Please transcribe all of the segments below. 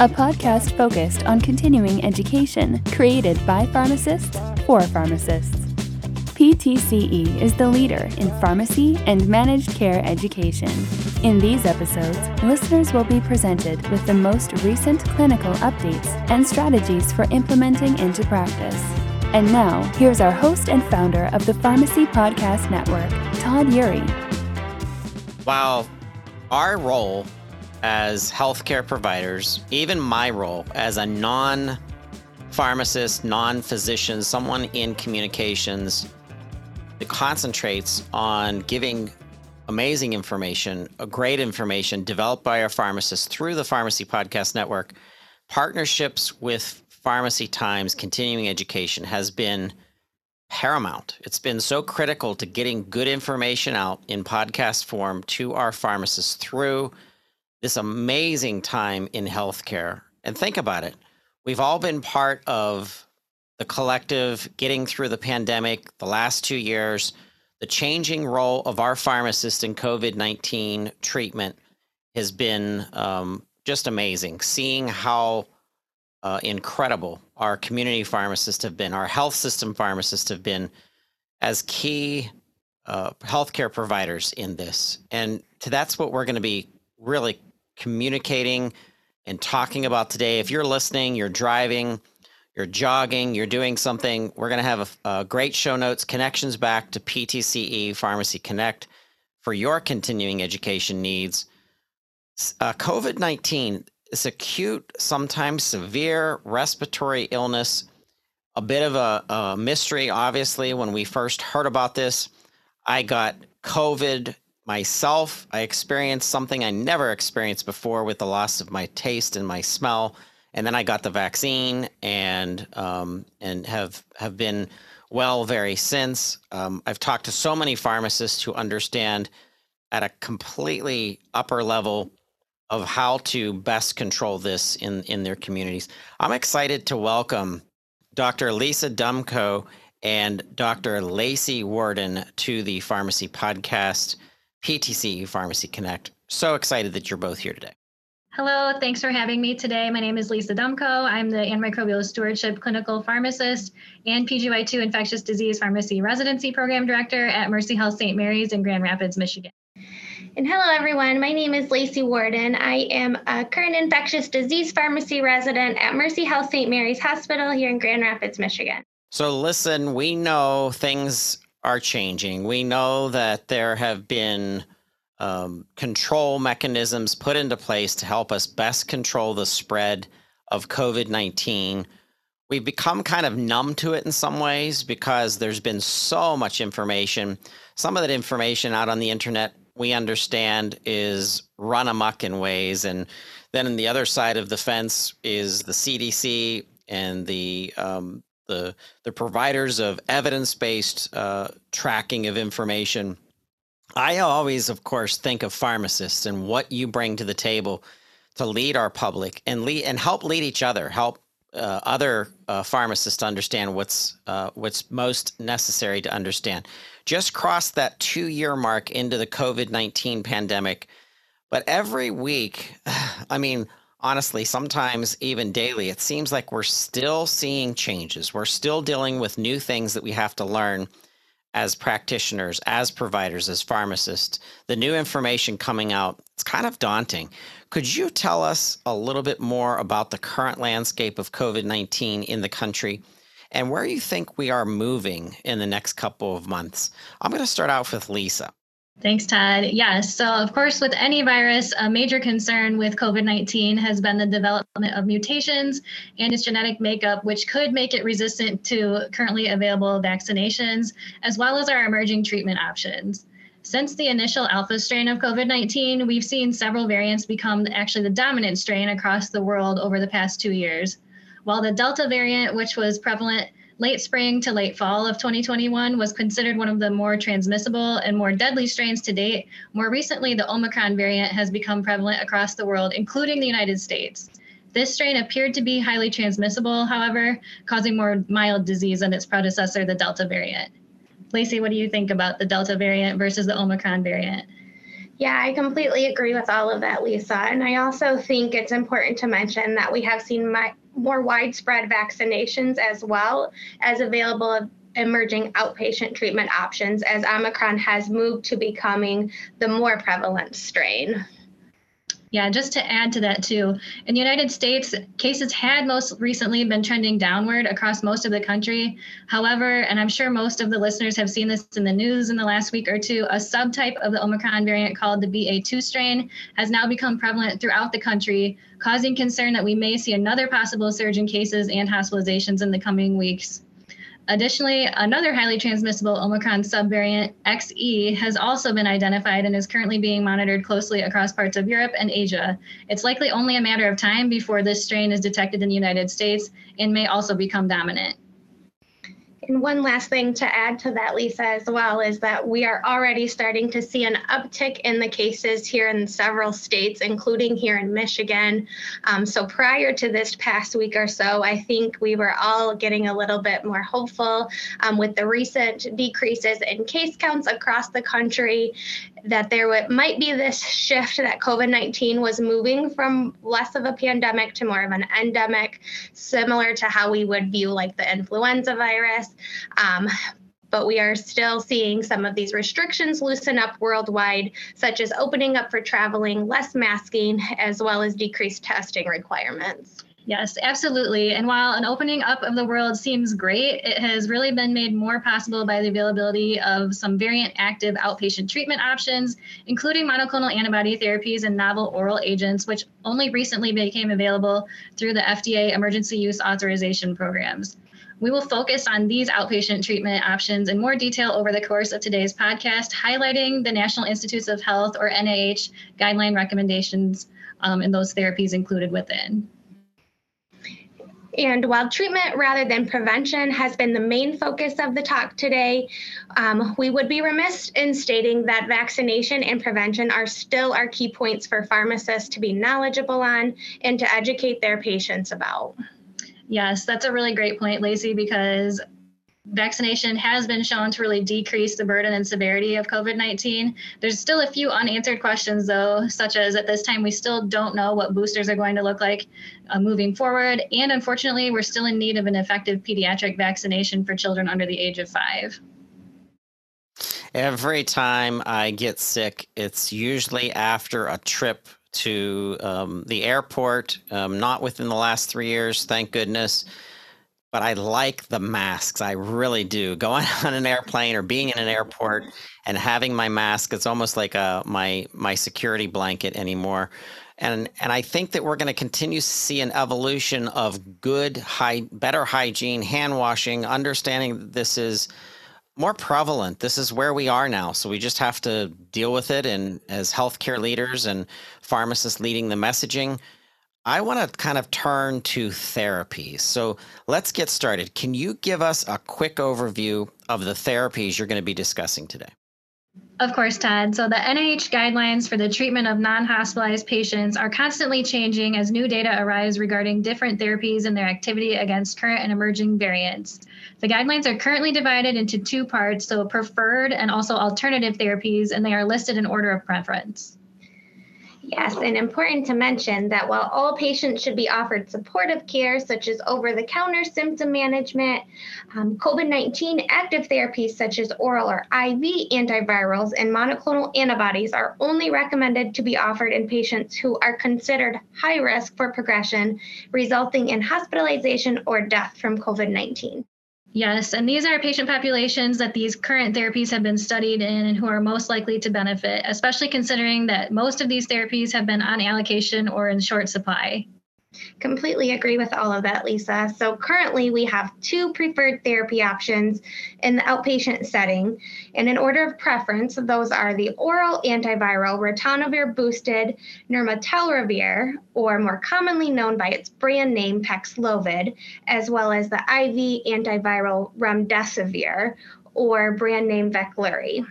a podcast focused on continuing education created by pharmacists for pharmacists. PTCE is the leader in pharmacy and managed care education. In these episodes, listeners will be presented with the most recent clinical updates and strategies for implementing into practice. And now, here's our host and founder of the Pharmacy Podcast Network, Todd Eury. Wow, our role as healthcare providers, even my role as a non pharmacist, non physician, someone in communications that concentrates on giving amazing information, great information developed by our pharmacists through the Pharmacy Podcast Network. Partnerships with Pharmacy Times continuing education has been paramount. It's been so critical to getting good information out in podcast form to our pharmacists through this amazing time in healthcare. And think about it. We've all been part of the collective getting through the pandemic the last two years, the changing role of our pharmacist in COVID 19 treatment has been um, just amazing. Seeing how uh, incredible our community pharmacists have been, our health system pharmacists have been as key uh, healthcare providers in this. And that's what we're going to be really communicating and talking about today. If you're listening, you're driving, you're jogging, you're doing something, we're going to have a, a great show notes, connections back to PTCE Pharmacy Connect for your continuing education needs. Uh, COVID 19 is acute, sometimes severe respiratory illness. A bit of a, a mystery, obviously, when we first heard about this. I got COVID myself. I experienced something I never experienced before with the loss of my taste and my smell. And then I got the vaccine and um, and have have been well very since. Um, I've talked to so many pharmacists who understand at a completely upper level of how to best control this in, in their communities. I'm excited to welcome Dr. Lisa Dumkow and Dr. Lacey Worden to the Pharmacy Podcast, PTC Pharmacy Connect. So excited that you're both here today. Hello, thanks for having me today. My name is Lisa Dumkow. I'm the Antimicrobial Stewardship Clinical Pharmacist and PGY2 Infectious Disease Pharmacy Residency Program Director at Mercy Health St. Mary's in Grand Rapids, Michigan. And hello, everyone. My name is Lacey Warden. I am a current infectious disease pharmacy resident at Mercy Health St. Mary's Hospital here in Grand Rapids, Michigan. So, listen, we know things are changing. We know that there have been um, control mechanisms put into place to help us best control the spread of COVID 19. We've become kind of numb to it in some ways because there's been so much information. Some of that information out on the internet we understand is run amok in ways. And then on the other side of the fence is the CDC and the um, the the providers of evidence-based uh, tracking of information. I always, of course, think of pharmacists and what you bring to the table to lead our public and lead and help lead each other, help uh, other uh, pharmacists understand what's uh, what's most necessary to understand just crossed that two year mark into the COVID 19 pandemic. But every week, I mean, honestly, sometimes even daily, it seems like we're still seeing changes. We're still dealing with new things that we have to learn as practitioners, as providers, as pharmacists. The new information coming out, it's kind of daunting. Could you tell us a little bit more about the current landscape of COVID 19 in the country? and where you think we are moving in the next couple of months. I'm going to start out with Lisa. Thanks, Todd. Yes. So, of course, with any virus, a major concern with COVID 19 has been the development of mutations and its genetic makeup, which could make it resistant to currently available vaccinations, as well as our emerging treatment options. Since the initial alpha strain of COVID 19, we've seen several variants become actually the dominant strain across the world over the past two years. while the Delta variant, which was prevalent late spring to late fall of 2021 was considered one of the more transmissible and more deadly strains to date. More recently, the Omicron variant has become prevalent across the world, including the United States. This strain appeared to be highly transmissible, however, causing more mild disease than its predecessor, the Delta variant. Lacey, what do you think about the Delta variant versus the Omicron variant? Yeah, I completely agree with all of that, Lisa. And I also think it's important to mention that we have seen my, more widespread vaccinations as well as available emerging outpatient treatment options as Omicron has moved to becoming the more prevalent strain. Yeah, just to add to that too, in the United States, cases had most recently been trending downward across most of the country. However, and I'm sure most of the listeners have seen this in the news in the last week or two, a subtype of the Omicron variant called the BA2 strain has now become prevalent throughout the country, causing concern that we may see another possible surge in cases and hospitalizations in the coming weeks. Additionally, another highly transmissible Omicron subvariant, XE, has also been identified and is currently being monitored closely across parts of Europe and Asia. It's likely only a matter of time before this strain is detected in the United States and may also become dominant. And one last thing to add to that, Lisa, as well, is that we are already starting to see an uptick in the cases here in several states, including here in Michigan. Um, so prior to this past week or so, I think we were all getting a little bit more hopeful um, with the recent decreases in case counts across the country that there w- might be this shift that COVID 19 was moving from less of a pandemic to more of an endemic, similar to how we would view like the influenza virus. Um, but we are still seeing some of these restrictions loosen up worldwide, such as opening up for traveling, less masking, as well as decreased testing requirements. Yes, absolutely. And while an opening up of the world seems great, it has really been made more possible by the availability of some variant active outpatient treatment options, including monoclonal antibody therapies and novel oral agents, which only recently became available through the FDA emergency use authorization programs. We will focus on these outpatient treatment options in more detail over the course of today's podcast, highlighting the National Institutes of Health or NIH guideline recommendations um, and those therapies included within. And while treatment rather than prevention has been the main focus of the talk today, um, we would be remiss in stating that vaccination and prevention are still our key points for pharmacists to be knowledgeable on and to educate their patients about. Yes, that's a really great point, Lacey, because vaccination has been shown to really decrease the burden and severity of COVID 19. There's still a few unanswered questions, though, such as at this time, we still don't know what boosters are going to look like uh, moving forward. And unfortunately, we're still in need of an effective pediatric vaccination for children under the age of five. Every time I get sick, it's usually after a trip to um, the airport, um, not within the last three years, thank goodness but I like the masks. I really do. Going on an airplane or being in an airport and having my mask, it's almost like a my my security blanket anymore. And and I think that we're going to continue to see an evolution of good, high, better hygiene, hand washing, understanding this is more prevalent. This is where we are now. So we just have to deal with it. And as healthcare leaders and pharmacists leading the messaging, I want to kind of turn to therapies. So let's get started. Can you give us a quick overview of the therapies you're going to be discussing today? Of course, Todd. So the NIH guidelines for the treatment of non hospitalized patients are constantly changing as new data arise regarding different therapies and their activity against current and emerging variants. The guidelines are currently divided into two parts, so preferred and also alternative therapies, and they are listed in order of preference. Yes, and important to mention that while all patients should be offered supportive care such as over the counter symptom management, um, COVID 19 active therapies such as oral or IV antivirals and monoclonal antibodies are only recommended to be offered in patients who are considered high risk for progression, resulting in hospitalization or death from COVID 19. Yes, and these are patient populations that these current therapies have been studied in and who are most likely to benefit, especially considering that most of these therapies have been on allocation or in short supply. Completely agree with all of that, Lisa. So currently we have two preferred therapy options in the outpatient setting. And in order of preference, those are the oral antiviral ritonavir boosted nirmatrelvir, or more commonly known by its brand name Paxlovid, as well as the IV antiviral remdesivir, or brand name Veklury.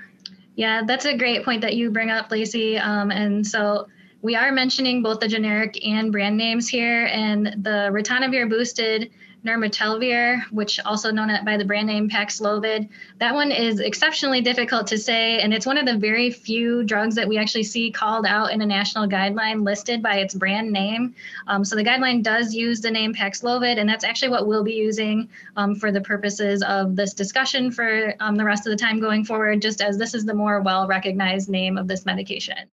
Yeah, that's a great point that you bring up, Lacey. Um, and so we are mentioning both the generic and brand names here, and the ritonavir boosted nirmatrelvir, which also known by the brand name Paxlovid. That one is exceptionally difficult to say, and it's one of the very few drugs that we actually see called out in a national guideline listed by its brand name. Um, so the guideline does use the name Paxlovid, and that's actually what we'll be using um, for the purposes of this discussion for um, the rest of the time going forward, just as this is the more well recognized name of this medication.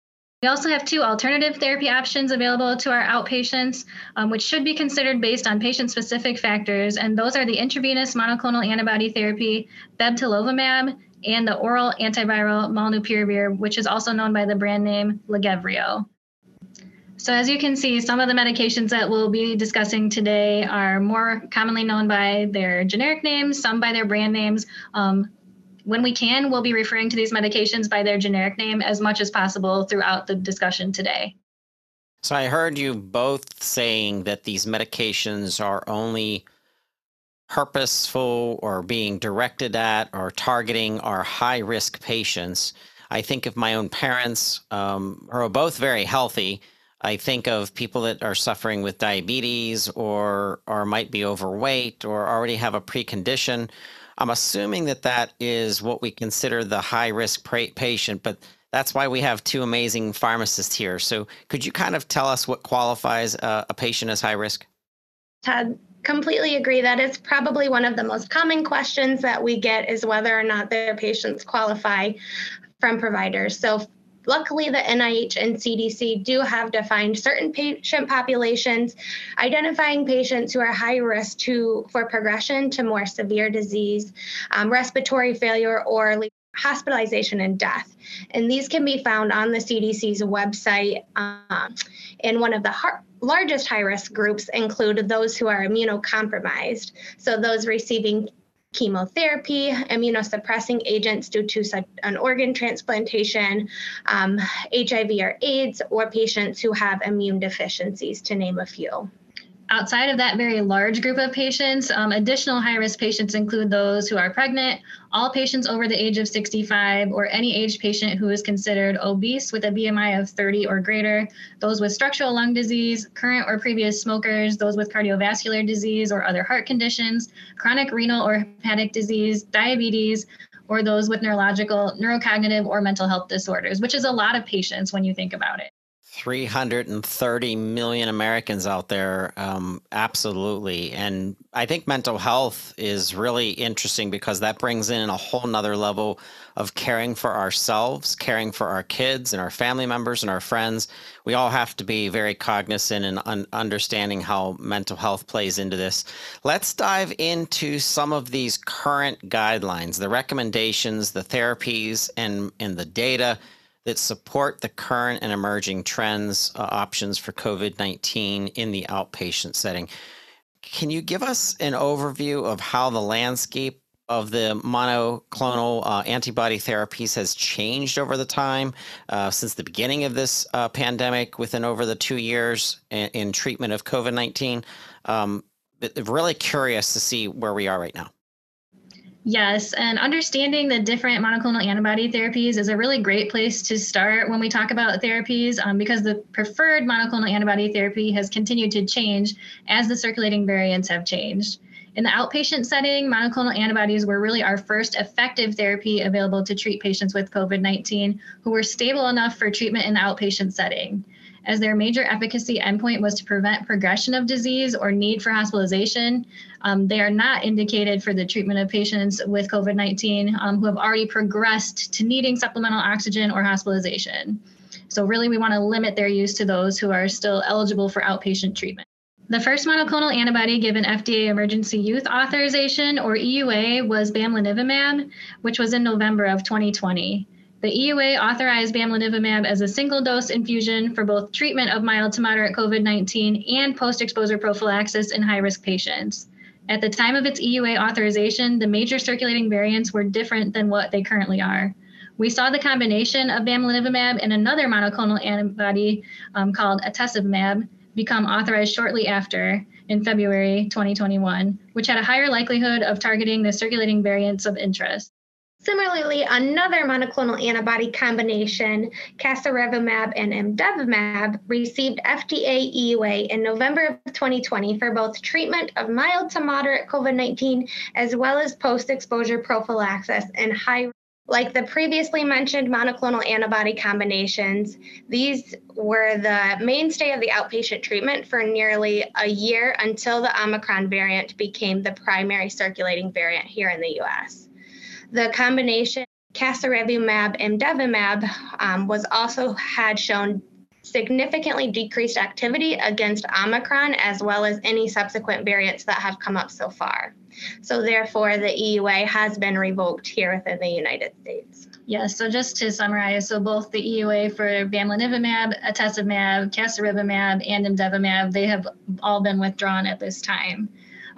We also have two alternative therapy options available to our outpatients, um, which should be considered based on patient specific factors. And those are the intravenous monoclonal antibody therapy, bebtelovimab, and the oral antiviral molnupiravir, which is also known by the brand name Lagevrio. So as you can see, some of the medications that we'll be discussing today are more commonly known by their generic names, some by their brand names. Um, when we can, we'll be referring to these medications by their generic name as much as possible throughout the discussion today. So I heard you both saying that these medications are only purposeful or being directed at or targeting our high risk patients. I think of my own parents um, who are both very healthy. I think of people that are suffering with diabetes or or might be overweight or already have a precondition. I'm assuming that that is what we consider the high risk patient, but that's why we have two amazing pharmacists here. So, could you kind of tell us what qualifies a, a patient as high risk? Todd, completely agree. That is probably one of the most common questions that we get is whether or not their patients qualify from providers. So, Luckily, the NIH and CDC do have defined certain patient populations, identifying patients who are high risk to, for progression to more severe disease, um, respiratory failure, or hospitalization and death. And these can be found on the CDC's website. Um, and one of the har- largest high risk groups include those who are immunocompromised. So, those receiving chemotherapy, immunosuppressing agents due to an organ transplantation, um, HIV or AIDS, or patients who have immune deficiencies, to name a few. Outside of that very large group of patients, um, additional high risk patients include those who are pregnant, all patients over the age of 65, or any age patient who is considered obese with a BMI of 30 or greater, those with structural lung disease, current or previous smokers, those with cardiovascular disease or other heart conditions, chronic renal or hepatic disease, diabetes, or those with neurological, neurocognitive, or mental health disorders, which is a lot of patients when you think about it. 330 million Americans out there. Um, absolutely. And I think mental health is really interesting because that brings in a whole nother level of caring for ourselves, caring for our kids and our family members and our friends. We all have to be very cognizant and un- understanding how mental health plays into this. Let's dive into some of these current guidelines, the recommendations, the therapies, and, and the data that support the current and emerging trends uh, options for COVID 19 in the outpatient setting. Can you give us an overview of how the landscape of the monoclonal uh, antibody therapies has changed over the time uh, since the beginning of this uh, pandemic within over the two years in, in treatment of COVID 19? Um, really curious to see where we are right now. Yes, and understanding the different monoclonal antibody therapies is a really great place to start when we talk about therapies um, because the preferred monoclonal antibody therapy has continued to change as the circulating variants have changed. In the outpatient setting, monoclonal antibodies were really our first effective therapy available to treat patients with COVID 19 who were stable enough for treatment in the outpatient setting as their major efficacy endpoint was to prevent progression of disease or need for hospitalization. Um, they are not indicated for the treatment of patients with COVID 19 um, who have already progressed to needing supplemental oxygen or hospitalization. So, really, we want to limit their use to those who are still eligible for outpatient treatment. The first monoclonal antibody given FDA emergency use authorization or EUA was bamlanivimab, which was in November of 2020. The EUA authorized bamlanivimab as a single dose infusion for both treatment of mild to moderate COVID 19 and post exposure prophylaxis in high risk patients. At the time of its EUA authorization, the major circulating variants were different than what they currently are. We saw the combination of bamlanivimab and another monoclonal antibody um, called etesevimab become authorized shortly after in February 2021, which had a higher likelihood of targeting the circulating variants of interest. Similarly, another monoclonal antibody combination, casirivimab and imdevimab, received FDA EUA in November of 2020 for both treatment of mild to moderate COVID-19 as well as post-exposure prophylaxis in high like the previously mentioned monoclonal antibody combinations, these were the mainstay of the outpatient treatment for nearly a year until the Omicron variant became the primary circulating variant here in the US. The combination casirivimab and imdevimab um, was also had shown significantly decreased activity against Omicron as well as any subsequent variants that have come up so far. So therefore, the EUA has been revoked here within the United States. Yes, so just to summarize, so both the EUA for bamlanivimab, etesevimab, casirivimab, and imdevimab, they have all been withdrawn at this time.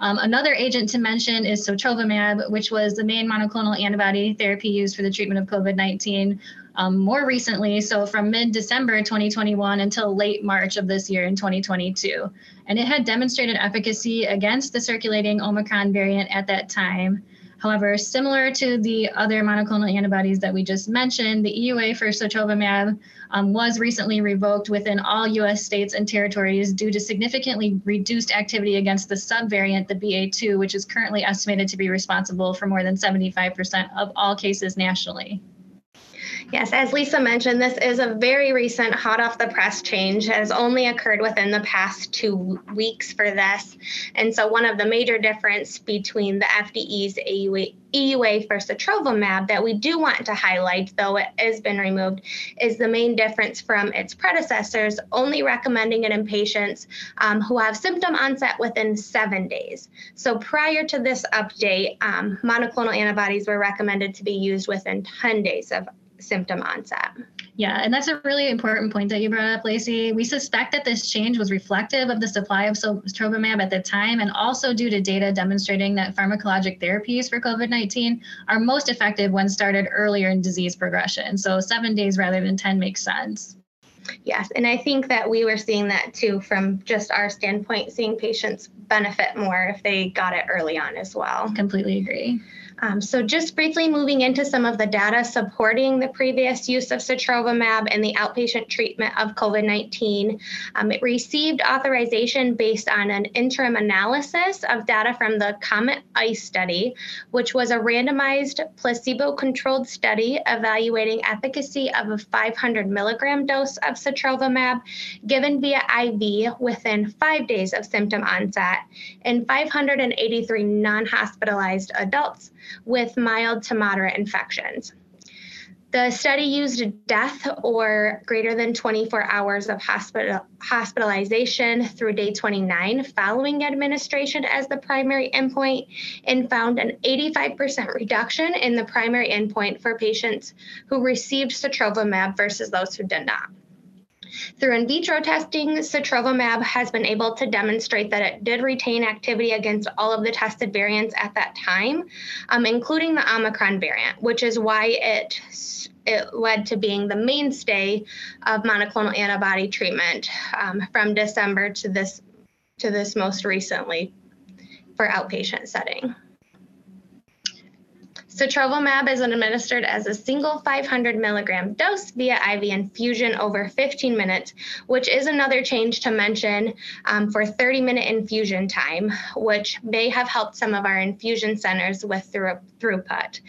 Um, another agent to mention is sotrovimab, which was the main monoclonal antibody therapy used for the treatment of COVID 19. Um, more recently, so from mid December 2021 until late March of this year in 2022. And it had demonstrated efficacy against the circulating Omicron variant at that time. However, similar to the other monoclonal antibodies that we just mentioned, the EUA for sotrovimab um, was recently revoked within all US states and territories due to significantly reduced activity against the subvariant, the BA2, which is currently estimated to be responsible for more than 75% of all cases nationally. Yes, as Lisa mentioned, this is a very recent hot off the press change, has only occurred within the past two weeks for this. And so one of the major difference between the FDA's EUA, EUA for sotrovimab that we do want to highlight, though it has been removed, is the main difference from its predecessors, only recommending it in patients um, who have symptom onset within seven days. So prior to this update, um, monoclonal antibodies were recommended to be used within 10 days of symptom onset. Yeah, and that's a really important point that you brought up, Lacey. We suspect that this change was reflective of the supply of sotrovimab at the time and also due to data demonstrating that pharmacologic therapies for COVID 19 are most effective when started earlier in disease progression. So, seven days rather than 10 makes sense. Yes, and I think that we were seeing that too from just our standpoint, seeing patients benefit more if they got it early on as well. Completely agree. Um, so just briefly moving into some of the data supporting the previous use of sotrovimab in the outpatient treatment of COVID-19. Um, it received authorization based on an interim analysis of data from the COMET ICE study, which was a randomized placebo-controlled study evaluating efficacy of a 500 milligram dose of sotrovimab given via IV within five days of symptom onset in 583 non-hospitalized adults with mild to moderate infections. The study used death or greater than 24 hours of hospital, hospitalization through day 29 following administration as the primary endpoint and found an 85% reduction in the primary endpoint for patients who received sotrovimab versus those who did not. Through in vitro testing, sotrovimab has been able to demonstrate that it did retain activity against all of the tested variants at that time, um, including the Omicron variant, which is why it it led to being the mainstay of monoclonal antibody treatment um, from December to this to this most recently for outpatient setting. Sotrovimab is administered as a single 500 milligram dose via IV infusion over 15 minutes, which is another change to mention um, for 30 minute infusion time, which may have helped some of our infusion centers with through, throughput.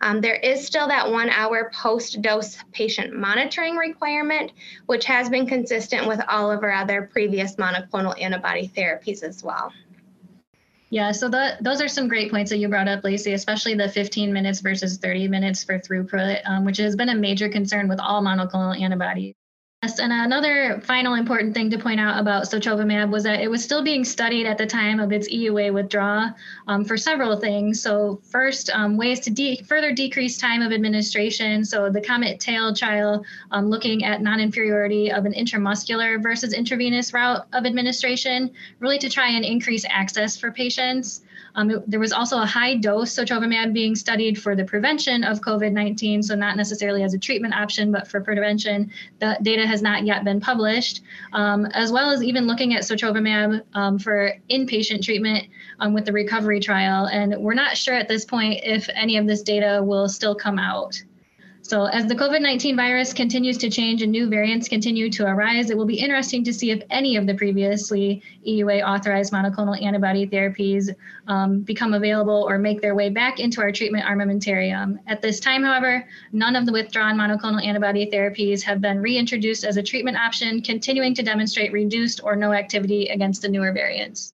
Um, there is still that one hour post dose patient monitoring requirement, which has been consistent with all of our other previous monoclonal antibody therapies as well. Yeah, so the, those are some great points that you brought up, Lacey, especially the 15 minutes versus 30 minutes for throughput, um, which has been a major concern with all monoclonal antibodies. Yes, and another final important thing to point out about sotrovimab was that it was still being studied at the time of its EUA withdrawal um, for several things. So first, um, ways to de- further decrease time of administration. So the Comet Tail trial um, looking at non-inferiority of an intramuscular versus intravenous route of administration, really to try and increase access for patients. Um, it, there was also a high dose sotrovimab being studied for the prevention of COVID-19, so not necessarily as a treatment option, but for prevention. The data has not yet been published, um, as well as even looking at sotrovimab um, for inpatient treatment um, with the recovery trial. And we're not sure at this point if any of this data will still come out. So, as the COVID 19 virus continues to change and new variants continue to arise, it will be interesting to see if any of the previously EUA authorized monoclonal antibody therapies um, become available or make their way back into our treatment armamentarium. At this time, however, none of the withdrawn monoclonal antibody therapies have been reintroduced as a treatment option, continuing to demonstrate reduced or no activity against the newer variants.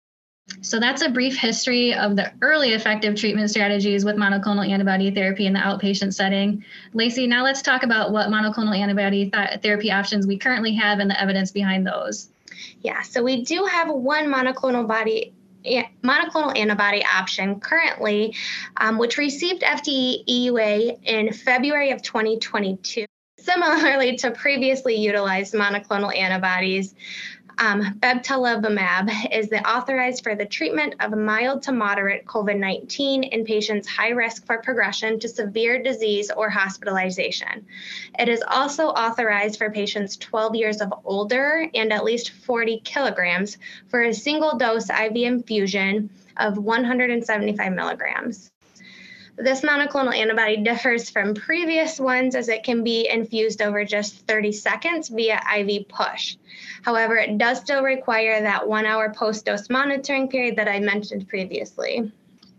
So that's a brief history of the early effective treatment strategies with monoclonal antibody therapy in the outpatient setting. Lacey, now let's talk about what monoclonal antibody th- therapy options we currently have and the evidence behind those. Yeah, so we do have one monoclonal body monoclonal antibody option currently, um, which received FDA EUA in February of 2022. Similarly to previously utilized monoclonal antibodies, um, bebtelovimab is the authorized for the treatment of mild to moderate COVID 19 in patients high risk for progression to severe disease or hospitalization. It is also authorized for patients 12 years of older and at least 40 kilograms for a single dose IV infusion of 175 milligrams. This monoclonal antibody differs from previous ones as it can be infused over just 30 seconds via IV push. However, it does still require that one hour post dose monitoring period that I mentioned previously.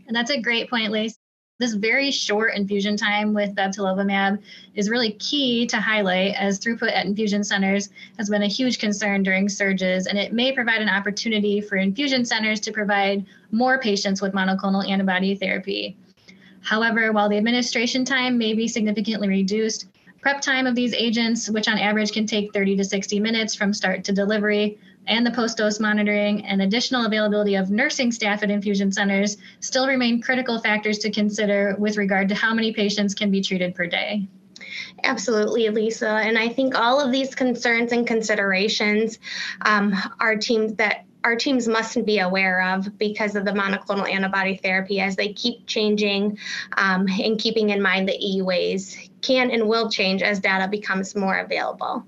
And that's a great point, Lace. This very short infusion time with bebtelovimab is really key to highlight as throughput at infusion centers has been a huge concern during surges, and it may provide an opportunity for infusion centers to provide more patients with monoclonal antibody therapy. However, while the administration time may be significantly reduced, prep time of these agents, which on average can take 30 to 60 minutes from start to delivery, and the post dose monitoring and additional availability of nursing staff at infusion centers still remain critical factors to consider with regard to how many patients can be treated per day. Absolutely, Lisa. And I think all of these concerns and considerations um, are teams that our teams must be aware of because of the monoclonal antibody therapy as they keep changing um, and keeping in mind the EUAs can and will change as data becomes more available.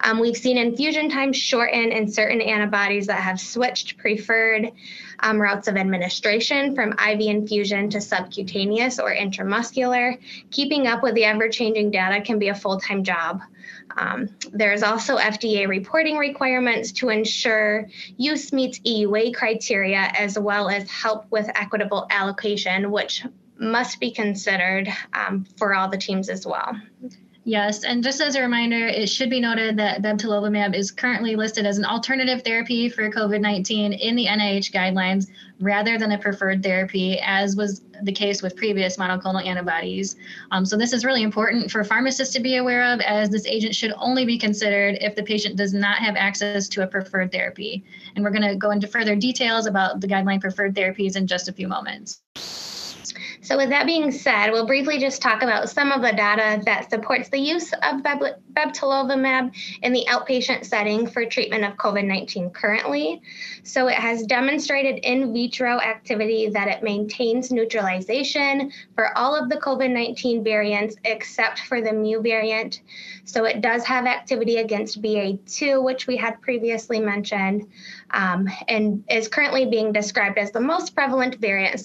Um, we've seen infusion times shorten in certain antibodies that have switched preferred um, routes of administration from IV infusion to subcutaneous or intramuscular. Keeping up with the ever changing data can be a full time job. Um, there's also FDA reporting requirements to ensure use meets EUA criteria as well as help with equitable allocation, which must be considered um, for all the teams as well. Yes, and just as a reminder, it should be noted that bebtelovimab is currently listed as an alternative therapy for COVID-19 in the NIH guidelines rather than a preferred therapy, as was the case with previous monoclonal antibodies. Um, so this is really important for pharmacists to be aware of, as this agent should only be considered if the patient does not have access to a preferred therapy. And we're going to go into further details about the guideline preferred therapies in just a few moments. So with that being said, we'll briefly just talk about some of the data that supports the use of bebtelovimab in the outpatient setting for treatment of COVID-19 currently. So it has demonstrated in vitro activity that it maintains neutralization for all of the COVID-19 variants except for the mu variant. So it does have activity against BA2, which we had previously mentioned, um, and is currently being described as the most prevalent variant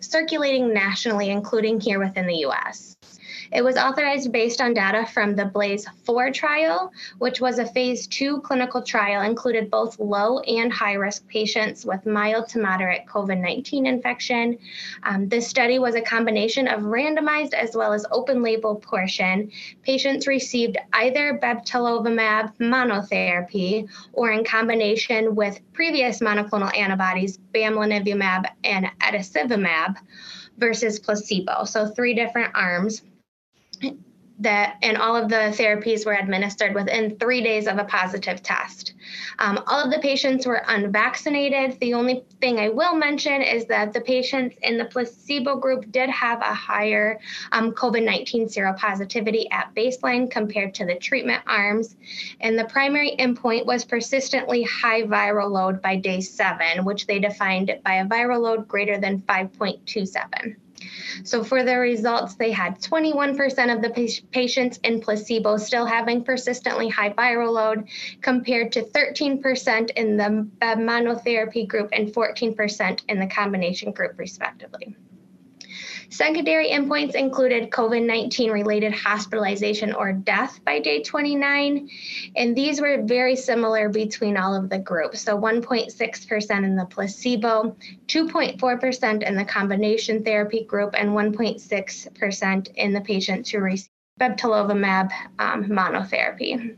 circulating nationally, including here within the US. It was authorized based on data from the BLAZE 4 trial, which was a phase two clinical trial, included both low and high risk patients with mild to moderate COVID 19 infection. Um, this study was a combination of randomized as well as open label portion. Patients received either bebtelovimab monotherapy or in combination with previous monoclonal antibodies, bamlanivimab and etesevimab versus placebo. So three different arms. That and all of the therapies were administered within three days of a positive test. Um, all of the patients were unvaccinated. The only thing I will mention is that the patients in the placebo group did have a higher um, COVID 19 seropositivity at baseline compared to the treatment arms. And the primary endpoint was persistently high viral load by day seven, which they defined by a viral load greater than 5.27. So for the results, they had 21% of the patients in placebo still having persistently high viral load, compared to 13% in the monotherapy group and 14% in the combination group, respectively. Secondary endpoints included COVID 19 related hospitalization or death by day 29, and these were very similar between all of the groups. So 1.6% in the placebo, 2.4% in the combination therapy group, and 1.6% in the patients who received bebtelovimab um, monotherapy.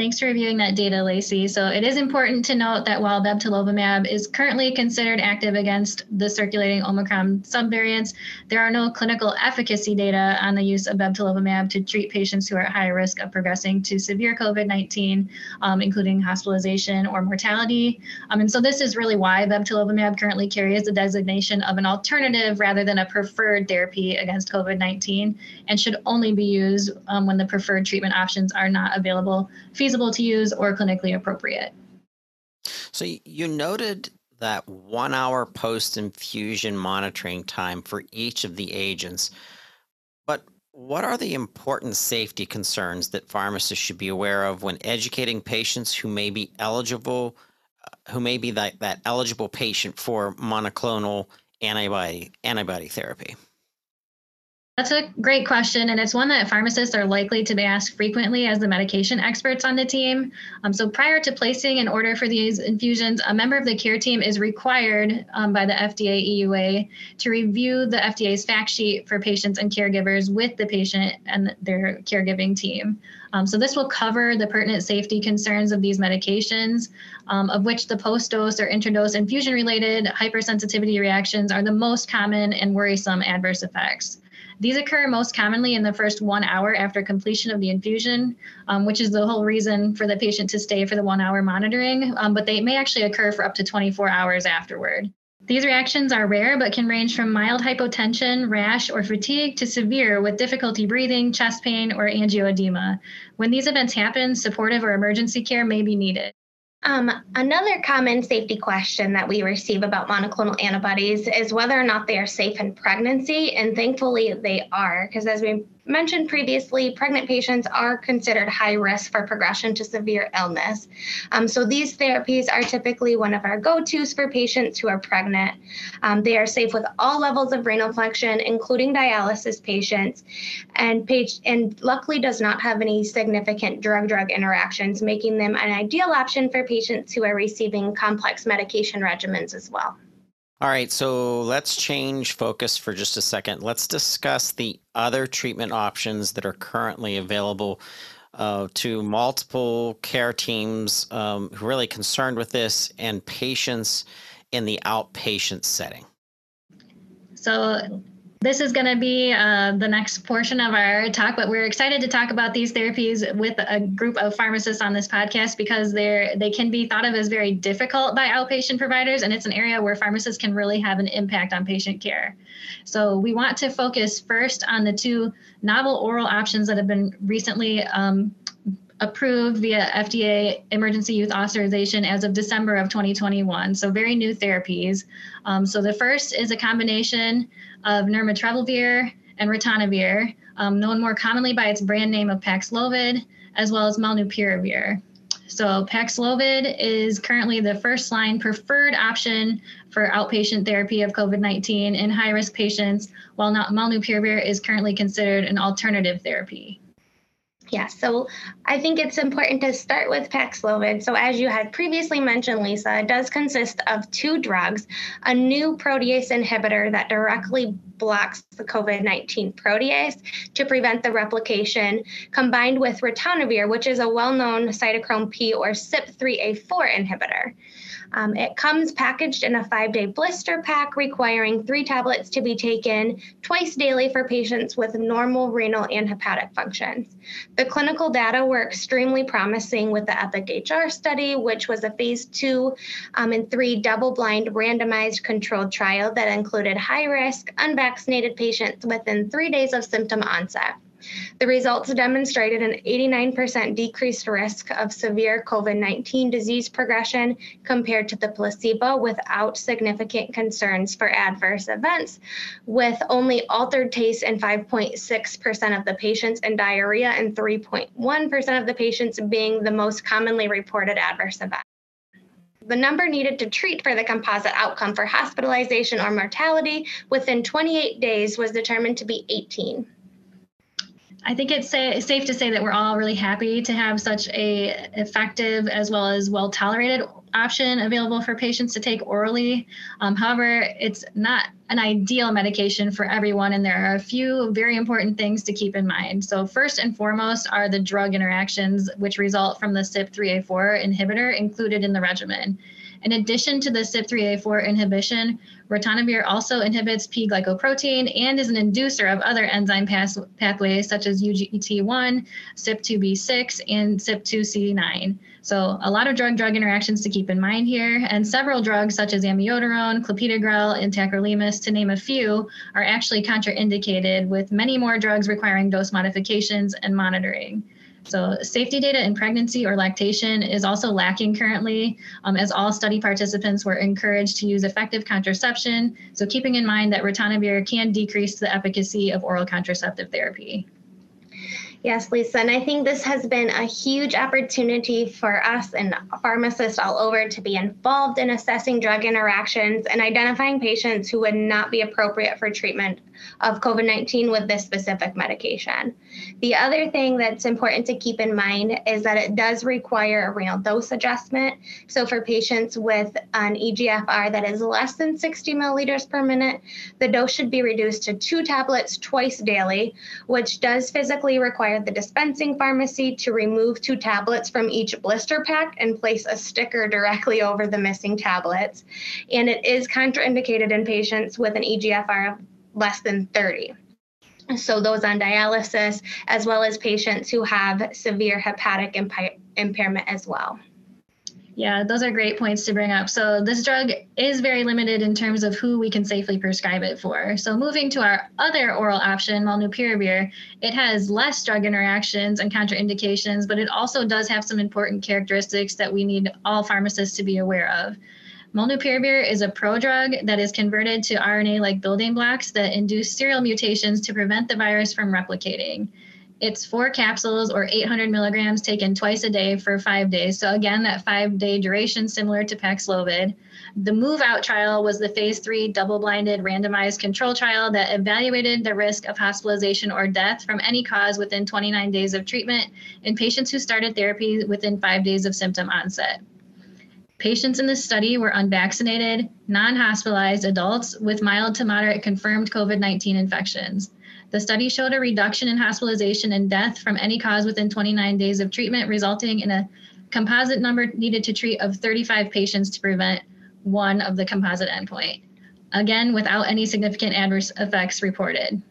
Thanks for reviewing that data, Lacey. So it is important to note that while bebtelovimab is currently considered active against the circulating Omicron subvariants, there are no clinical efficacy data on the use of bebtelovimab to treat patients who are at high risk of progressing to severe COVID-19, um, including hospitalization or mortality. Um, and so this is really why bebtelovimab currently carries the designation of an alternative rather than a preferred therapy against COVID-19 and should only be used um, when the preferred treatment options are not available feasible to use or clinically appropriate. So you noted that one hour post infusion monitoring time for each of the agents. But what are the important safety concerns that pharmacists should be aware of when educating patients who may be eligible, uh, who may be that, that eligible patient for monoclonal antibody antibody therapy? That's a great question, and it's one that pharmacists are likely to be asked frequently as the medication experts on the team. Um, so, prior to placing an order for these infusions, a member of the care team is required um, by the FDA EUA to review the FDA's fact sheet for patients and caregivers with the patient and their caregiving team. Um, so, this will cover the pertinent safety concerns of these medications, um, of which the post dose or intradose infusion related hypersensitivity reactions are the most common and worrisome adverse effects. These occur most commonly in the first one hour after completion of the infusion, um, which is the whole reason for the patient to stay for the one hour monitoring, um, but they may actually occur for up to 24 hours afterward. These reactions are rare but can range from mild hypotension, rash, or fatigue to severe with difficulty breathing, chest pain, or angioedema. When these events happen, supportive or emergency care may be needed. Um, another common safety question that we receive about monoclonal antibodies is whether or not they are safe in pregnancy, and thankfully they are, because as we mentioned previously, pregnant patients are considered high risk for progression to severe illness. Um, so these therapies are typically one of our go-tos for patients who are pregnant. Um, they are safe with all levels of renal function, including dialysis patients, and page and luckily does not have any significant drug-drug interactions, making them an ideal option for patients who are receiving complex medication regimens as well. All right, so let's change focus for just a second. Let's discuss the other treatment options that are currently available uh, to multiple care teams um, who are really concerned with this and patients in the outpatient setting. So this is going to be uh, the next portion of our talk, but we're excited to talk about these therapies with a group of pharmacists on this podcast because they're they can be thought of as very difficult by outpatient providers, and it's an area where pharmacists can really have an impact on patient care. So we want to focus first on the two novel oral options that have been recently um, approved via FDA emergency use authorization as of December of 2021. So very new therapies. Um, so the first is a combination of nirmatrelvir and ritonavir, um, known more commonly by its brand name of Paxlovid, as well as molnupiravir. So Paxlovid is currently the first line preferred option for outpatient therapy of COVID-19 in high-risk patients, while not molnupiravir is currently considered an alternative therapy. Yeah, so I think it's important to start with Paxlovid. So, as you had previously mentioned, Lisa, it does consist of two drugs a new protease inhibitor that directly blocks the COVID 19 protease to prevent the replication, combined with ritonavir, which is a well known cytochrome P or CYP3A4 inhibitor. Um, it comes packaged in a five day blister pack requiring three tablets to be taken twice daily for patients with normal renal and hepatic functions. The clinical data were extremely promising with the EPIC HR study, which was a phase two um, and three double blind randomized controlled trial that included high risk, unvaccinated patients within three days of symptom onset. The results demonstrated an 89% decreased risk of severe COVID 19 disease progression compared to the placebo without significant concerns for adverse events, with only altered taste in 5.6% of the patients and diarrhea and 3.1% of the patients being the most commonly reported adverse event. The number needed to treat for the composite outcome for hospitalization or mortality within 28 days was determined to be 18. I think it's safe to say that we're all really happy to have such a effective as well as well tolerated option available for patients to take orally. Um, however, it's not an ideal medication for everyone, and there are a few very important things to keep in mind. So, first and foremost are the drug interactions which result from the CYP3A4 inhibitor included in the regimen. In addition to the CYP3A4 inhibition, ritonavir also inhibits P-glycoprotein and is an inducer of other enzyme path- pathways such as UGT1, CYP2B6, and CYP2C9. So a lot of drug-drug interactions to keep in mind here, and several drugs such as amiodarone, clopidogrel, and tacrolimus, to name a few, are actually contraindicated, with many more drugs requiring dose modifications and monitoring. So safety data in pregnancy or lactation is also lacking currently, um, as all study participants were encouraged to use effective contraception. So keeping in mind that ritonavir can decrease the efficacy of oral contraceptive therapy. Yes, Lisa, and I think this has been a huge opportunity for us and pharmacists all over to be involved in assessing drug interactions and identifying patients who would not be appropriate for treatment of COVID 19 with this specific medication. The other thing that's important to keep in mind is that it does require a renal dose adjustment. So, for patients with an EGFR that is less than 60 milliliters per minute, the dose should be reduced to two tablets twice daily, which does physically require the dispensing pharmacy to remove two tablets from each blister pack and place a sticker directly over the missing tablets. And it is contraindicated in patients with an EGFR of less than 30. So, those on dialysis, as well as patients who have severe hepatic impairment as well. Yeah, those are great points to bring up. So, this drug is very limited in terms of who we can safely prescribe it for. So, moving to our other oral option, molnupiravir, it has less drug interactions and contraindications, but it also does have some important characteristics that we need all pharmacists to be aware of. Molnupiravir is a prodrug that is converted to RNA like building blocks that induce serial mutations to prevent the virus from replicating. It's four capsules or 800 milligrams taken twice a day for five days. So, again, that five day duration similar to Paxlovid. The Move Out trial was the phase three double blinded randomized control trial that evaluated the risk of hospitalization or death from any cause within 29 days of treatment in patients who started therapy within five days of symptom onset. Patients in this study were unvaccinated, non hospitalized adults with mild to moderate confirmed COVID 19 infections. The study showed a reduction in hospitalization and death from any cause within 29 days of treatment, resulting in a composite number needed to treat of 35 patients to prevent one of the composite endpoint. Again, without any significant adverse effects reported.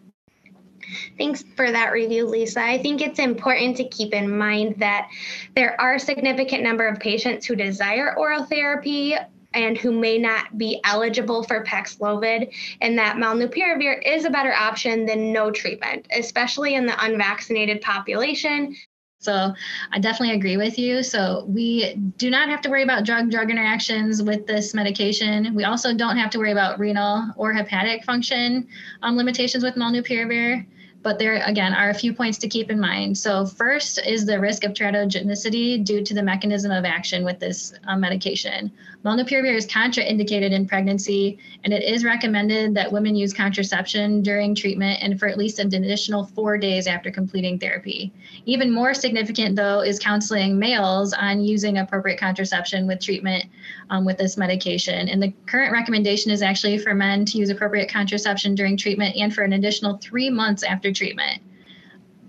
Thanks for that review, Lisa. I think it's important to keep in mind that there are a significant number of patients who desire oral therapy and who may not be eligible for Paxlovid, and that molnupiravir is a better option than no treatment, especially in the unvaccinated population. So I definitely agree with you. So we do not have to worry about drug drug interactions with this medication. We also don't have to worry about renal or hepatic function um, limitations with molnupiravir. but there again are a few points to keep in mind. So first is the risk of teratogenicity due to the mechanism of action with this um, medication. Molnupiravir is contraindicated in pregnancy, and it is recommended that women use contraception during treatment and for at least an additional four days after completing therapy. Even more significant, though, is counseling males on using appropriate contraception with treatment um, with this medication. And the current recommendation is actually for men to use appropriate contraception during treatment and for an additional three months after treatment,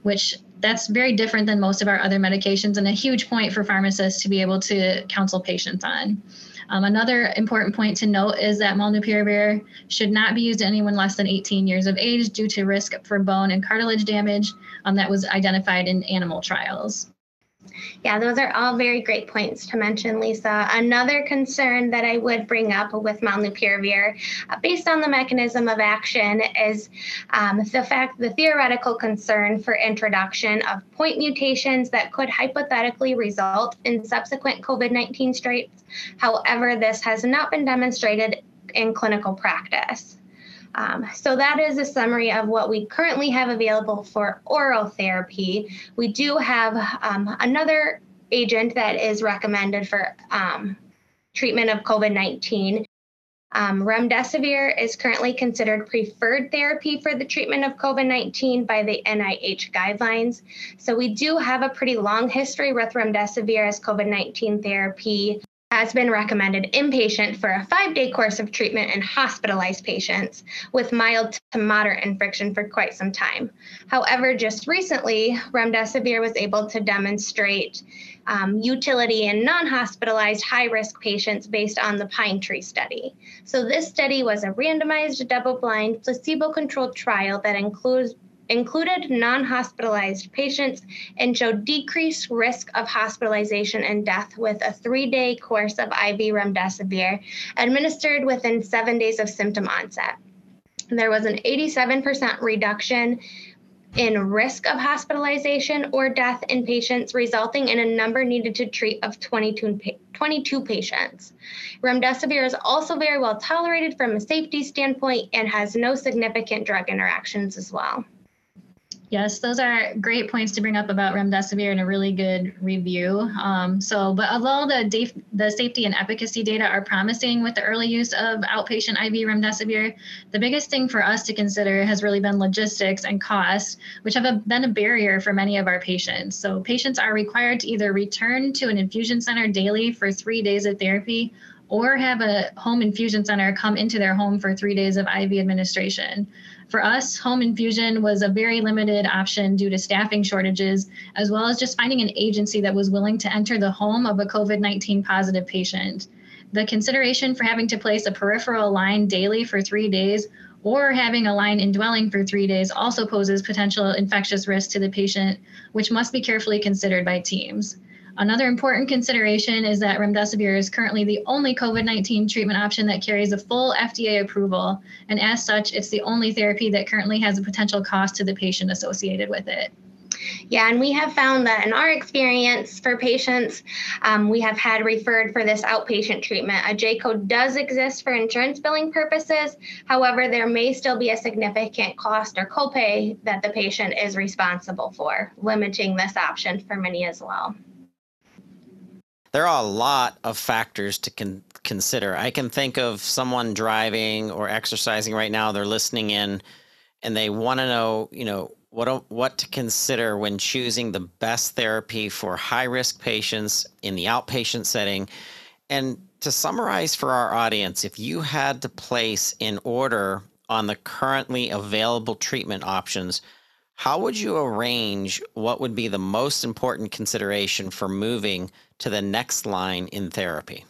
which that's very different than most of our other medications and a huge point for pharmacists to be able to counsel patients on. Um, another important point to note is that molnupiravir should not be used in anyone less than 18 years of age due to risk for bone and cartilage damage um, that was identified in animal trials. Yeah, those are all very great points to mention, Lisa. Another concern that I would bring up with molnupiravir, uh, based on the mechanism of action, is um, the fact, the theoretical concern for introduction of point mutations that could hypothetically result in subsequent COVID 19 strains. However, this has not been demonstrated in clinical practice. Um, so that is a summary of what we currently have available for oral therapy. We do have um, another agent that is recommended for um, treatment of COVID-19. Um, remdesivir is currently considered preferred therapy for the treatment of COVID 19 by the NIH guidelines. So, we do have a pretty long history with remdesivir as COVID 19 therapy has been recommended inpatient for a five day course of treatment in hospitalized patients with mild to moderate infection for quite some time. However, just recently, remdesivir was able to demonstrate um, utility in non hospitalized high risk patients based on the Pine Tree study. So, this study was a randomized, double blind, placebo controlled trial that includes included non hospitalized patients and showed decreased risk of hospitalization and death with a three day course of IV remdesivir administered within seven days of symptom onset. There was an 87% reduction in risk of hospitalization or death in patients, resulting in a number needed to treat of 22, 22 patients. Remdesivir is also very well tolerated from a safety standpoint and has no significant drug interactions as well. Yes, those are great points to bring up about remdesivir and a really good review. Um, so, but although the, the safety and efficacy data are promising with the early use of outpatient IV remdesivir, the biggest thing for us to consider has really been logistics and cost, which have a, been a barrier for many of our patients. So, patients are required to either return to an infusion center daily for three days of therapy or have a home infusion center come into their home for three days of IV administration. For us, home infusion was a very limited option due to staffing shortages, as well as just finding an agency that was willing to enter the home of a COVID 19 positive patient. The consideration for having to place a peripheral line daily for three days or having a line indwelling for three days also poses potential infectious risk to the patient, which must be carefully considered by teams. Another important consideration is that remdesivir is currently the only COVID 19 treatment option that carries a full FDA approval, and as such, it's the only therapy that currently has a potential cost to the patient associated with it. Yeah, and we have found that in our experience for patients, um, we have had referred for this outpatient treatment. A J code does exist for insurance billing purposes. However, there may still be a significant cost or copay that the patient is responsible for, limiting this option for many as well there are a lot of factors to con- consider. I can think of someone driving or exercising right now, they're listening in and they want to know, you know, what what to consider when choosing the best therapy for high risk patients in the outpatient setting. And to summarize for our audience, if you had to place in order on the currently available treatment options, how would you arrange what would be the most important consideration for moving to the next line in therapy?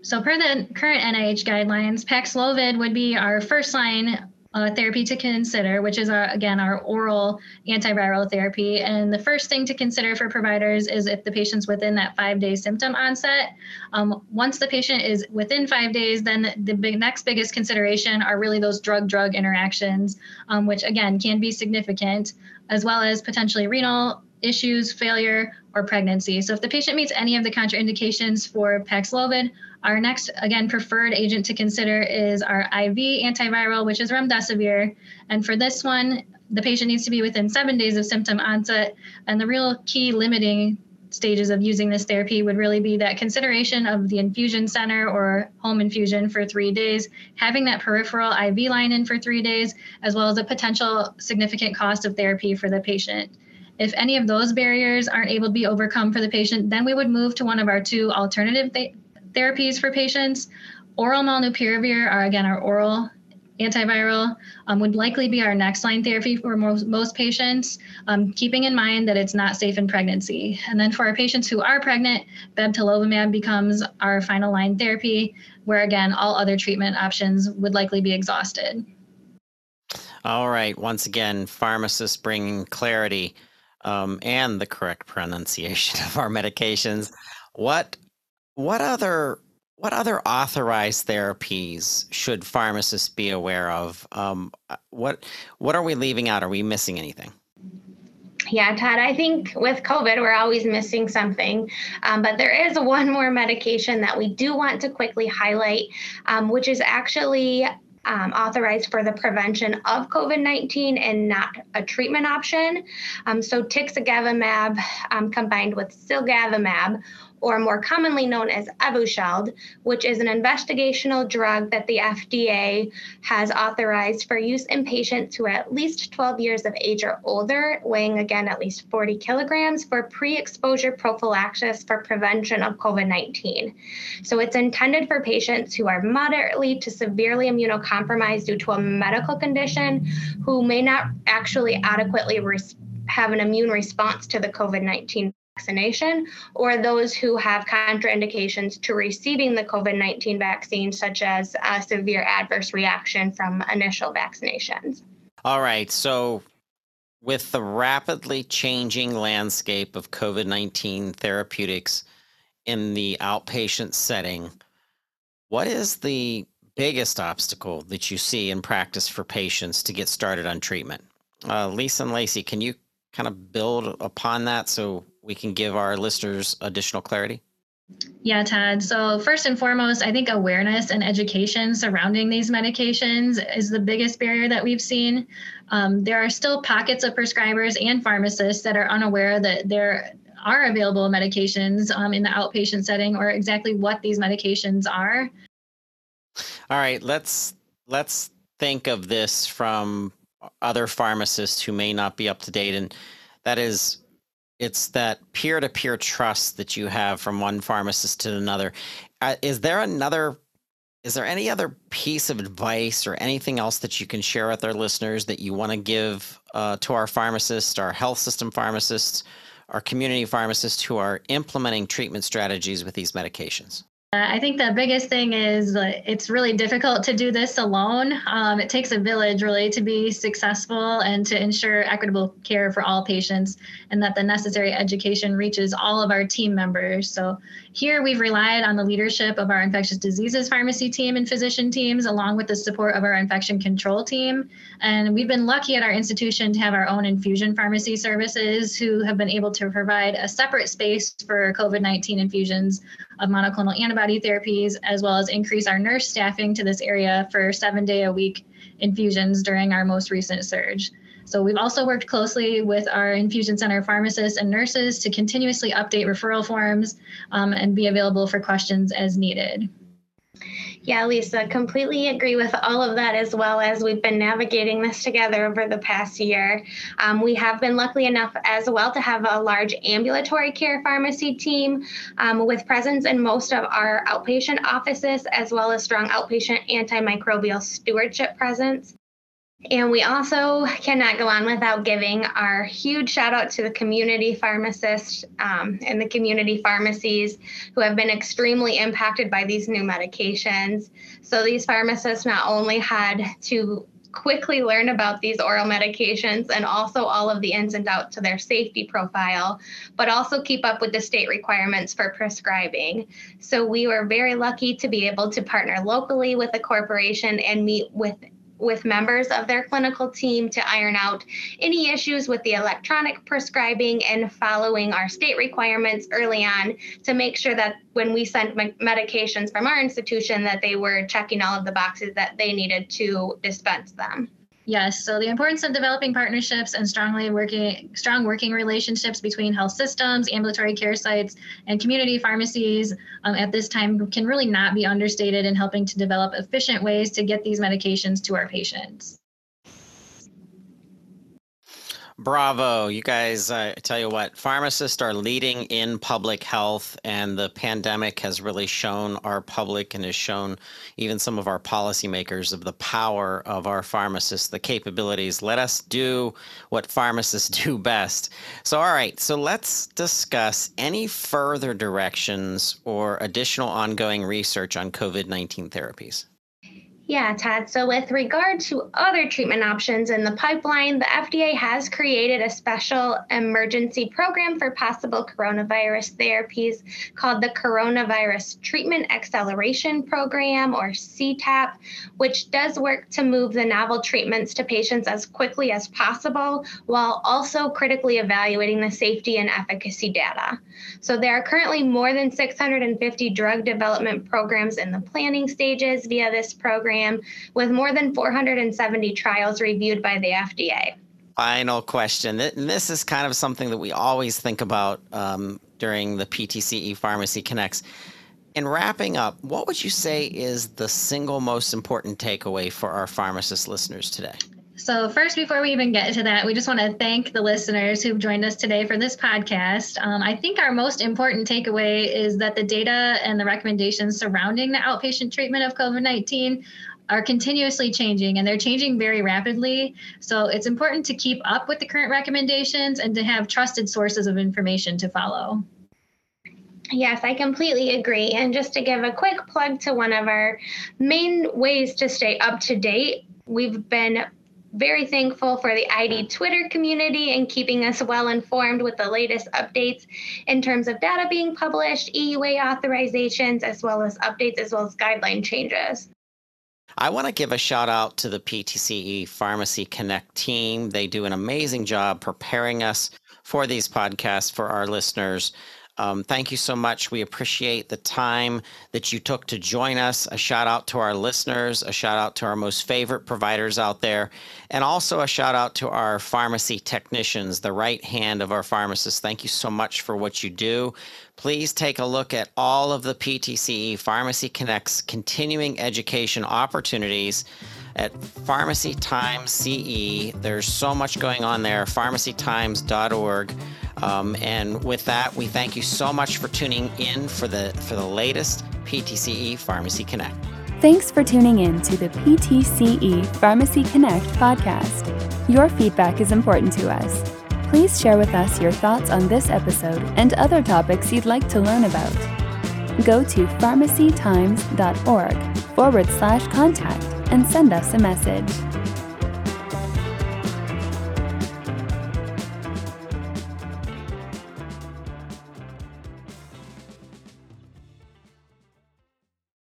So, per the current NIH guidelines, Paxlovid would be our first line uh, therapy to consider, which is our, again our oral antiviral therapy. And the first thing to consider for providers is if the patient's within that five day symptom onset. Um, once the patient is within five days, then the big, next biggest consideration are really those drug drug interactions, um, which again can be significant, as well as potentially renal issues, failure, or pregnancy. So if the patient meets any of the contraindications for Paxlovid, Our next, again, preferred agent to consider is our IV antiviral, which is remdesivir. And for this one, the patient needs to be within seven days of symptom onset. And the real key limiting stages of using this therapy would really be that consideration of the infusion center or home infusion for three days, having that peripheral IV line in for three days, as well as a potential significant cost of therapy for the patient. If any of those barriers aren't able to be overcome for the patient, then we would move to one of our two alternative th- therapies for patients. Oral molnupiravir are again our oral antiviral um, would likely be our next line therapy for most, most patients, um, keeping in mind that it's not safe in pregnancy. And then for our patients who are pregnant, bebtelovimab becomes our final line therapy, where again, all other treatment options would likely be exhausted. All right. Once again, pharmacists bringing clarity um, and the correct pronunciation of our medications. What what other what other authorized therapies should pharmacists be aware of? Um, uh, what what are we leaving out? Are we missing anything? Yeah, Todd, I think with COVID, we're always missing something. Um, but there is one more medication that we do want to quickly highlight, um, which is actually um, authorized for the prevention of COVID 19 and not a treatment option. Um, so, tixagevimab um, combined with cilgavimab or more commonly known as Evusheld, which is an investigational drug that the FDA has authorized for use in patients who are at least 12 years of age or older, weighing again at least 40 kilograms for pre exposure prophylaxis for prevention of COVID 19. So it's intended for patients who are moderately to severely immunocompromised due to a medical condition who may not actually adequately have an immune response to the COVID 19 vaccination or those who have contraindications to receiving the COVID 19 vaccine, such as a severe adverse reaction from initial vaccinations. All right. So, with the rapidly changing landscape of COVID 19 therapeutics in the outpatient setting, what is the biggest obstacle that you see in practice for patients to get started on treatment? Uh, Lisa and Lacey, can you kind of build upon that so we can give our listeners additional clarity? Yeah, Todd. So, first and foremost, I think awareness and education surrounding these medications is the biggest barrier that we've seen. Um, there are still pockets of prescribers and pharmacists that are unaware that there are available medications um, in the outpatient setting or exactly what these medications are. All right, let's let's think of this from other pharmacists who may not be up to date and that is it's that peer-to-peer trust that you have from one pharmacist to another. Uh, is there another is there any other piece of advice or anything else that you can share with our listeners that you want to give uh, to our pharmacists our health system pharmacists our community pharmacists who are implementing treatment strategies with these medications I think the biggest thing is it's really difficult to do this alone. Um, it takes a village really to be successful and to ensure equitable care for all patients and that the necessary education reaches all of our team members. So here we've relied on the leadership of our infectious diseases pharmacy team and physician teams along with the support of our infection control team. And we've been lucky at our institution to have our own infusion pharmacy services who have been able to provide a separate space for COVID-19 infusions of monoclonal antibody therapies, as well as increase our nurse staffing to this area for seven day a week infusions during our most recent surge. So we've also worked closely with our infusion center pharmacists and nurses to continuously update referral forms um, and be available for questions as needed. Yeah, Lisa, completely agree with all of that as well as we've been navigating this together over the past year. Um, we have been lucky enough as well to have a large ambulatory care pharmacy team um, with presence in most of our outpatient offices, as well as strong outpatient antimicrobial stewardship presence. And we also cannot go on without giving our huge shout out to the community pharmacists um, and the community pharmacies who have been extremely impacted by these new medications. So these pharmacists not only had to quickly learn about these oral medications and also all of the ins and outs to their safety profile, but also keep up with the state requirements for prescribing. So we were very lucky to be able to partner locally with a corporation and meet with with members of their clinical team to iron out any issues with the electronic prescribing and following our state requirements early on to make sure that when we sent medications from our institution that they were checking all of the boxes that they needed to dispense them. Yes, so the importance of developing partnerships and strongly working strong working relationships between health systems, ambulatory care sites, and community pharmacies um, at this time can really not be understated in helping to develop efficient ways to get these medications to our patients. Bravo. You guys, I tell you what, pharmacists are leading in public health, and the pandemic has really shown our public and has shown even some of our policymakers of the power of our pharmacists, the capabilities. Let us do what pharmacists do best. So, all right, so let's discuss any further directions or additional ongoing research on COVID 19 therapies. Yeah, Todd. So, with regard to other treatment options in the pipeline, the FDA has created a special emergency program for possible coronavirus therapies called the Coronavirus Treatment Acceleration Program, or CTAP, which does work to move the novel treatments to patients as quickly as possible while also critically evaluating the safety and efficacy data. So, there are currently more than 650 drug development programs in the planning stages via this program program with more than 470 trials reviewed by the FDA. Final question. This is kind of something that we always think about um, during the PTCE Pharmacy Connects. In wrapping up, what would you say is the single most important takeaway for our pharmacist listeners today? So, first, before we even get to that, we just want to thank the listeners who've joined us today for this podcast. Um, I think our most important takeaway is that the data and the recommendations surrounding the outpatient treatment of COVID 19 are continuously changing and they're changing very rapidly. So it's important to keep up with the current recommendations and to have trusted sources of information to follow. Yes, I completely agree. And just to give a quick plug to one of our main ways to stay up to date, we've been very thankful for the ID Twitter community and keeping us well informed with the latest updates in terms of data being published, EUA authorizations, as well as updates, as well as guideline changes. I want to give a shout out to the PTCE Pharmacy Connect team. They do an amazing job preparing us for these podcasts for our listeners. Um, thank you so much. We appreciate the time that you took to join us. A shout out to our listeners, a shout out to our most favorite providers out there, and also a shout out to our pharmacy technicians, the right hand of our pharmacists. Thank you so much for what you do. Please take a look at all of the PTCE Pharmacy Connects continuing education opportunities at Pharmacy Times CE. There's so much going on there, pharmacytimes.org. Um, and with that, we thank you so much for tuning in for the for the latest PTCE Pharmacy Connect. Thanks for tuning in to the PTCE Pharmacy Connect podcast. Your feedback is important to us. Please share with us your thoughts on this episode and other topics you'd like to learn about. Go to pharmacytimes.org forward slash contact and send us a message.